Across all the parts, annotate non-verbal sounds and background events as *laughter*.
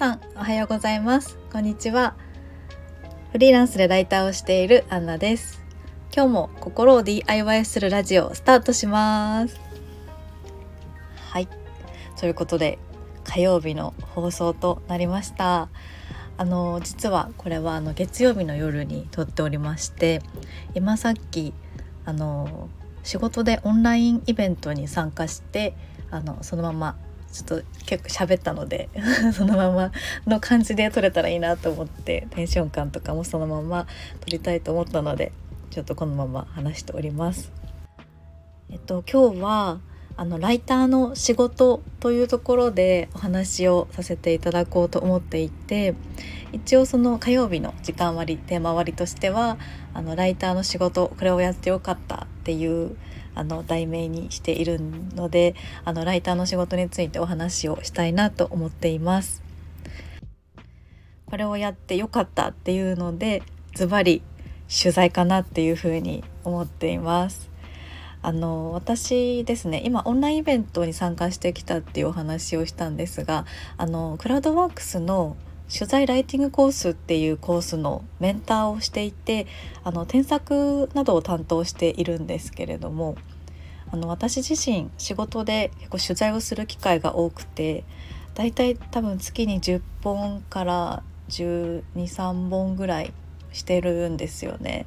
さんおはようございます。こんにちは。フリーランスでライターをしているアンナです。今日も心を DIY するラジオスタートします。はい。ということで火曜日の放送となりました。あの実はこれはあの月曜日の夜に撮っておりまして今さっきあの仕事でオンラインイベントに参加してあのそのままちょっと結構喋ったので *laughs* そのままの感じで撮れたらいいなと思ってテンション感とかもそのまま撮りたいと思ったのでちょっとこのまま話しております。えっと今日はあのライターの仕事というところでお話をさせていただこうと思っていて一応その火曜日の時間割テーマ割としてはあのライターの仕事これをやってよかったっていうあの題名にしているのであのライターの仕事についてお話をしたいなと思っています。これをやってよかったっていうのでズバリ取材かなっていうふうに思っています。あの私ですね今オンラインイベントに参加してきたっていうお話をしたんですがあのクラウドワークスの取材ライティングコースっていうコースのメンターをしていてあの添削などを担当しているんですけれどもあの私自身仕事で結構取材をする機会が多くてだいたい多分月に10本から123本ぐらいしてるんですよね。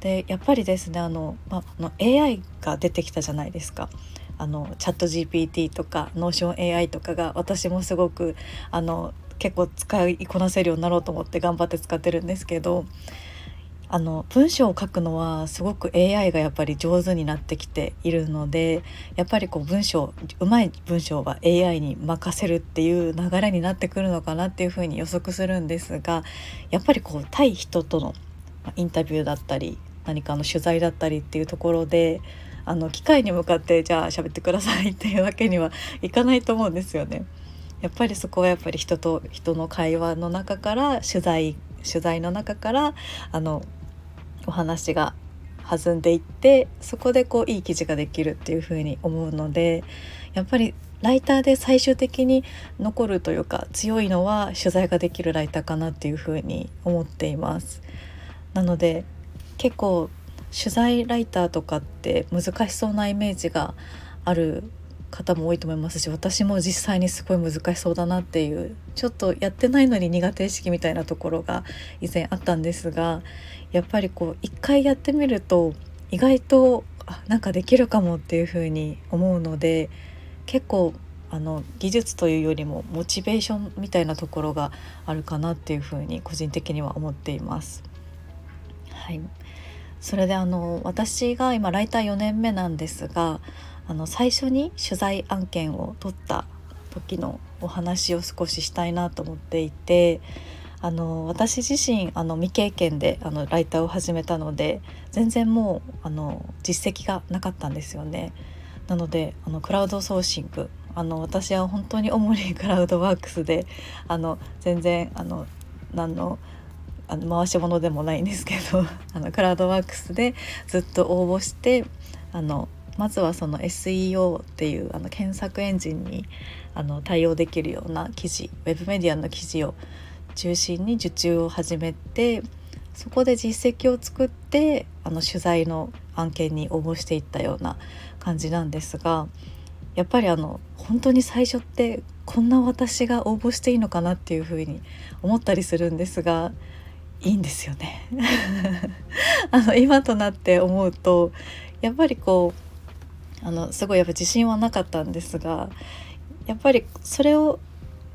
でやっぱりですねあの、まあの AI が出てきたじゃないですか。あのチャット GPT とかノーション AI とかが私もすごくあの結構使いこなせるようになろうと思って頑張って使ってるんですけどあの文章を書くのはすごく AI がやっぱり上手になってきているのでやっぱりこう文章うまい文章は AI に任せるっていう流れになってくるのかなっていうふうに予測するんですがやっぱりこう対人とのインタビューだったり何かの取材だったりっていうところであの機械に向かってじゃあ喋ってくださいっていうわけにはいかないと思うんですよね。やっぱりそこはやっぱり人と人の会話の中から取材取材の中からあのお話が弾んでいってそこでこういい記事ができるっていうふうに思うのでやっぱりライターで最終的に残るというか強いのは取材ができるライターかなっていうふうに思っています。なので結構取材ライターとかって難しそうなイメージがある方も多いと思いますし私も実際にすごい難しそうだなっていうちょっとやってないのに苦手意識みたいなところが以前あったんですがやっぱりこう一回やってみると意外とあなんかできるかもっていうふうに思うので結構あの技術というよりもモチベーションみたいなところがあるかなっていうふうに個人的には思っています。はい、それであの私が今ライター4年目なんですがあの最初に取材案件を取った時のお話を少ししたいなと思っていてあの私自身あの未経験であのライターを始めたので全然もうあの実績がなかったんですよね。なのであのクラウドソーシングあの私は本当に主にクラウドワークスであの全然あの何のあの回し物でもないんですけど *laughs* あのクラウドワークスでずっと応募してあのまずはその SEO っていうあの検索エンジンにあの対応できるような記事ウェブメディアの記事を中心に受注を始めてそこで実績を作ってあの取材の案件に応募していったような感じなんですがやっぱりあの本当に最初ってこんな私が応募していいのかなっていうふうに思ったりするんですがいいんですよね。*laughs* あの今となって思うとやっぱりこうあのすごいやっぱ自信はなかったんですがやっぱりそれを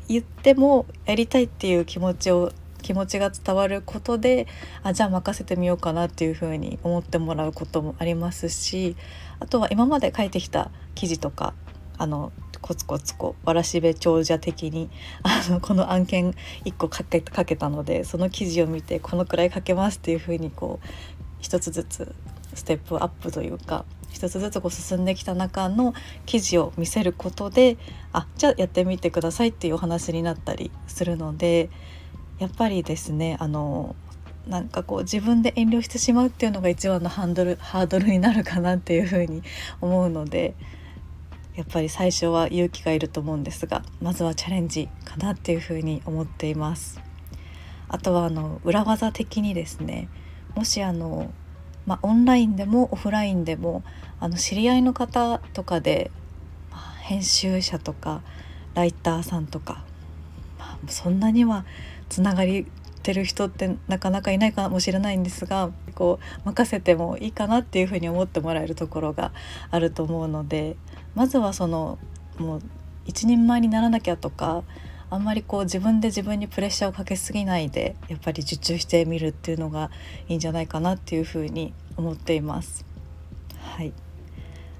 言ってもやりたいっていう気持ちを気持ちが伝わることであじゃあ任せてみようかなっていうふうに思ってもらうこともありますしあとは今まで書いてきた記事とかあのコツコツこうわらしべ長者的にあのこの案件1個かけかけたのでその記事を見てこのくらい書けますっていうふうにこう一つずつステップアップというか一つずつこう進んできた中の記事を見せることであじゃあやってみてくださいっていうお話になったりするのでやっぱりですねあのなんかこう自分で遠慮してしまうっていうのが一番のハンドルハードルになるかなっていうふうに思うのでやっぱり最初は勇気がいると思うんですがまずはチャレンジかなっていうふうに思っています。あとはあの裏技的にですねもしあの、まあ、オンラインでもオフラインでもあの知り合いの方とかで、まあ、編集者とかライターさんとか、まあ、そんなにはつながりてる人ってなかなかいないかもしれないんですがこう任せてもいいかなっていうふうに思ってもらえるところがあると思うのでまずはそのもう一人前にならなきゃとかあんまりこう自分で自分にプレッシャーをかけすぎないでやっぱり受注してみるっていうのがいいんじゃないかなっていうふうに思っています。はい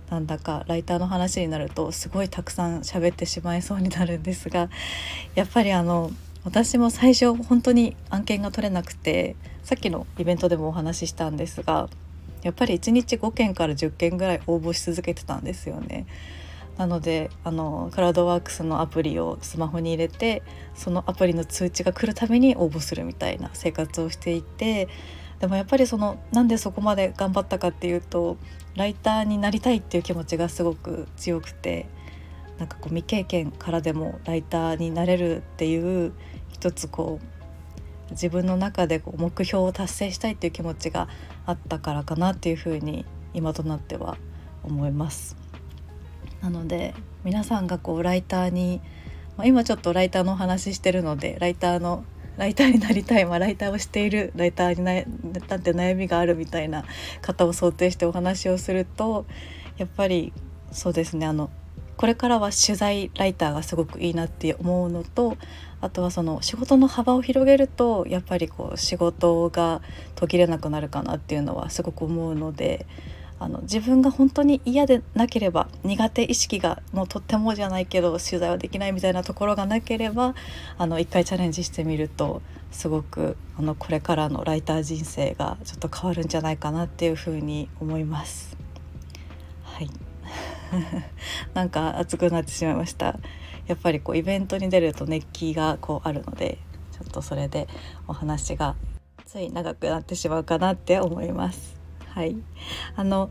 なんだかライターの話になるとすごいたくさん喋ってしまいそうになるんですがやっぱりあの私も最初本当に案件が取れなくてさっきのイベントでもお話ししたんですがやっぱり1日5件から10件ぐらい応募し続けてたんですよね。なのであのクラウドワークスのアプリをスマホに入れてそのアプリの通知が来るために応募するみたいな生活をしていてでもやっぱりそのなんでそこまで頑張ったかっていうとライターになりたいっていう気持ちがすごく強くてなんかこう未経験からでもライターになれるっていう一つこう自分の中でこう目標を達成したいっていう気持ちがあったからかなっていうふうに今となっては思います。なので皆さんがこうライターに、まあ、今ちょっとライターのお話ししてるのでライターのライターになりたい、まあ、ライターをしているライターにななんて悩みがあるみたいな方を想定してお話をするとやっぱりそうですねあのこれからは取材ライターがすごくいいなって思うのとあとはその仕事の幅を広げるとやっぱりこう仕事が途切れなくなるかなっていうのはすごく思うのであの自分が本当に嫌でなければ苦手意識がもうとってもじゃないけど取材はできないみたいなところがなければあの一回チャレンジしてみるとすごくあのこれからのライター人生がちょっと変わるんじゃないかなっていうふうに思います。*laughs* なんか熱くなってしまいました。やっぱりこうイベントに出ると熱気がこうあるのでちょっとそれでお話がつい長くなってしまうかなって思います。はい。あの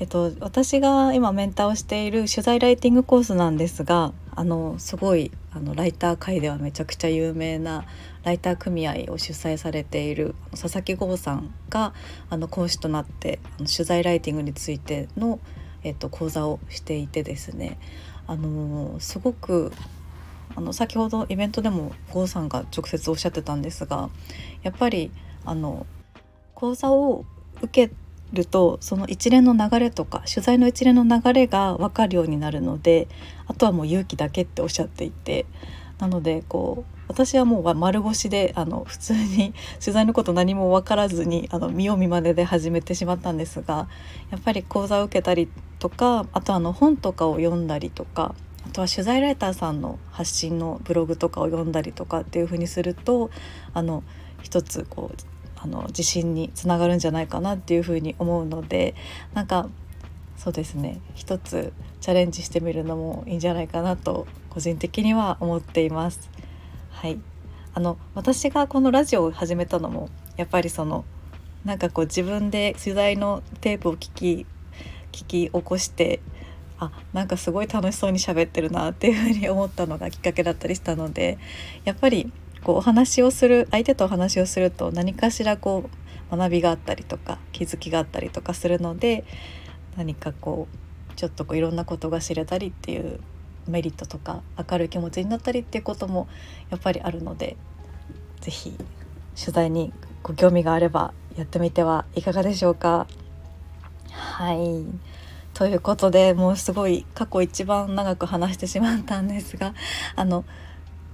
えっと、私が今メンターをしている取材ライティングコースなんですがあのすごいあのライター界ではめちゃくちゃ有名なライター組合を主催されている佐々木剛さんがあの講師となってあの取材ライティングについてのえっと、講座をしていてですねあのすごくあの先ほどイベントでも郷さんが直接おっしゃってたんですがやっぱりあの講座を受けるとその一連の流れとか取材の一連の流れが分かるようになるのであとはもう勇気だけっておっしゃっていてなのでこう私はもう丸腰であの普通に取材のこと何も分からずにあの見よう見まねで始めてしまったんですがやっぱり講座を受けたりとかあとあの本とかを読んだりとかあとは取材ライターさんの発信のブログとかを読んだりとかっていうふうにするとあの一つこうあの自信につながるんじゃないかなっていうふうに思うのでなんかそうですね一つチャレンジしてみるのもいいんじゃないかなと個人的には思っています。はいあの私がこのラジオを始めたのもやっぱりそのなんかこう自分で取材のテープを聞き聞き起こしてあなんかすごい楽しそうに喋ってるなっていうふうに思ったのがきっかけだったりしたのでやっぱりこうお話をする相手とお話をすると何かしらこう学びがあったりとか気づきがあったりとかするので何かこうちょっとこういろんなことが知れたりっていうメリットとか明るい気持ちになったりっていうこともやっぱりあるので是非取材にご興味があればやってみてはいかがでしょうか？はい。ということでもうすごい過去一番長く話してしまったんですが *laughs* あの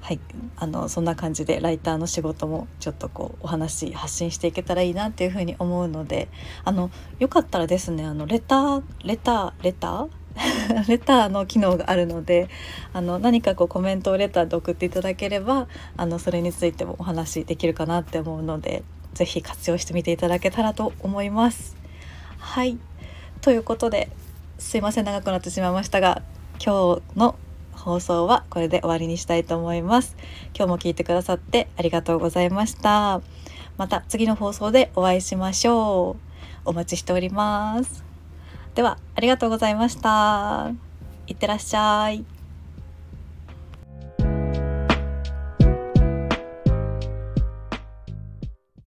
はい。あのそんな感じでライターの仕事もちょっとこうお話発信していけたらいいなっていうふうに思うのであのよかったらですねあのレターレターレター？*laughs* レターの機能があるのであの何かこうコメントをレターで送っていただければあのそれについてもお話できるかなって思うので是非活用してみていただけたらと思います。はい。ということですいません長くなってしまいましたが今日の放送はこれで終わりにしたいと思います。今日も聞いてくださってありがとうございました。また次の放送でお会いしましょう。お待ちしております。ではありがとうございました。いってらっしゃい。